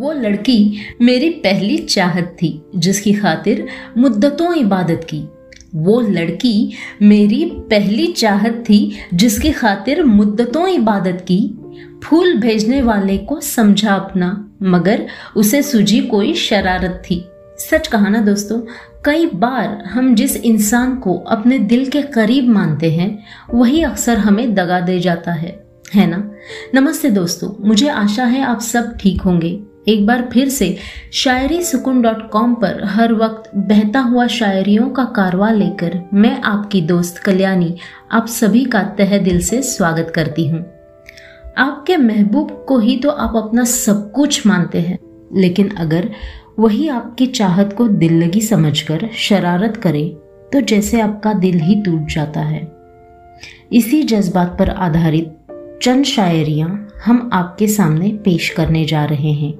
वो लड़की मेरी पहली चाहत थी, जिसकी खातिर मुद्दतों इबादत की। वो लड़की मेरी पहली चाहत थी, जिसकी खातिर मुद्दतों इबादत की। फूल भेजने वाले को समझा अपना, मगर उसे सूझी कोई शरारत थी। सच कहा ना दोस्तों, कई बार हम जिस इंसान को अपने दिल के करीब मानते हैं, वही अक्सर हमें दगा दे जाता है है ना? नमस्ते दोस्तों, मुझे आशा है आप सब ठीक होंगे। एक बार फिर से शायरी सुकून डॉट कॉम पर हर वक्त बहता हुआ शायरियों का कारवा लेकर मैं आपकी दोस्त कल्याणी आप सभी का तह दिल से स्वागत करती हूँ। आपके महबूब को ही तो आप अपना सब कुछ मानते हैं, लेकिन अगर वही आपकी चाहत को दिल लगी समझकर शरारत करे तो जैसे आपका दिल ही टूट जाता है। इसी जज्बात पर आधारित चंद शायरियाँ हम आपके सामने पेश करने जा रहे हैं।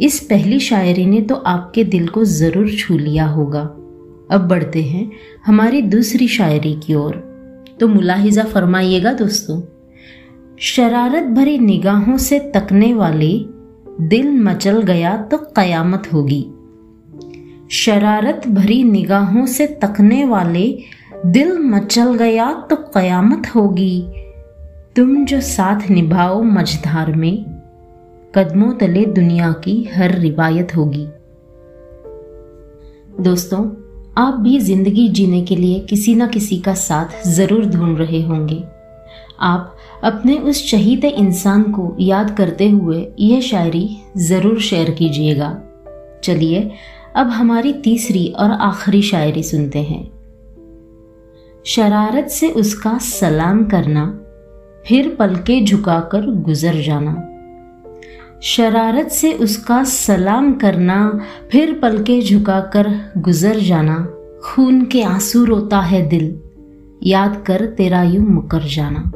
इस पहली शायरी ने तो आपके दिल को ज़रूर छू लिया होगा। अब बढ़ते हैं हमारी दूसरी शायरी की ओर। तो मुलाहिजा फरमाइएगा दोस्तों, शरारत भरी निगाहों से तकने वाले, दिल मचल गया तो कयामत होगी। शरारत भरी निगाहों से तकने वाले, दिल मचल गया तो कयामत होगी। तुम जो साथ निभाओ मझधार में कदमों तले दुनिया की हर रिवायत होगी। दोस्तों, आप भी ज़िंदगी जीने के लिए किसी न किसी का साथ ज़रूर ढूंढ रहे होंगे। आप अपने उस शहीद इंसान को याद करते हुए यह शायरी ज़रूर शेयर कीजिएगा। चलिए, अब हमारी तीसरी और आखिरी शायरी सुनते हैं। शरारत से उसका सलाम करना, फिर पलके झुकाकर गुजर जाना। शरारत से उसका सलाम करना, फिर पलके झुकाकर गुजर जाना। खून के आँसू रोता है दिल, याद कर तेरा यूँ मुकर जाना।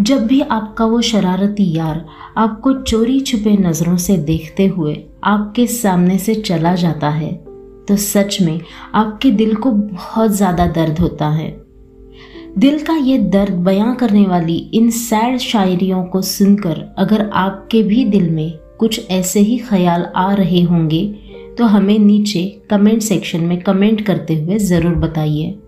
जब भी आपका वो शरारती यार आपको चोरी छुपे नज़रों से देखते हुए आपके सामने से चला जाता है तो सच में आपके दिल को बहुत ज़्यादा दर्द होता है। दिल का ये दर्द बयां करने वाली इन सैड शायरियों को सुनकर अगर आपके भी दिल में कुछ ऐसे ही ख्याल आ रहे होंगे तो हमें नीचे कमेंट सेक्शन में कमेंट करते हुए ज़रूर बताइए।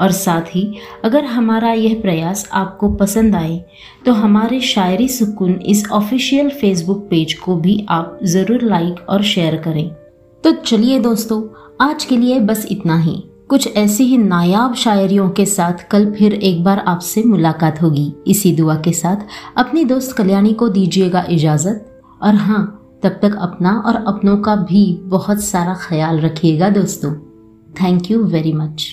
और साथ ही, अगर हमारा यह प्रयास आपको पसंद आए तो हमारे शायरी सुकून इस ऑफिशियल फेसबुक पेज को भी आप ज़रूर लाइक और शेयर करें। तो चलिए दोस्तों, आज के लिए बस इतना ही। कुछ ऐसी ही नायाब शायरियों के साथ कल फिर एक बार आपसे मुलाकात होगी। इसी दुआ के साथ अपनी दोस्त कल्याणी को दीजिएगा इजाज़त। और हाँ तब तक अपना और अपनों का भी बहुत सारा ख्याल रखिएगा दोस्तों। Thank you very much